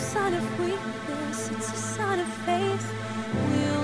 sign of weakness, it's a sign of faith. We'll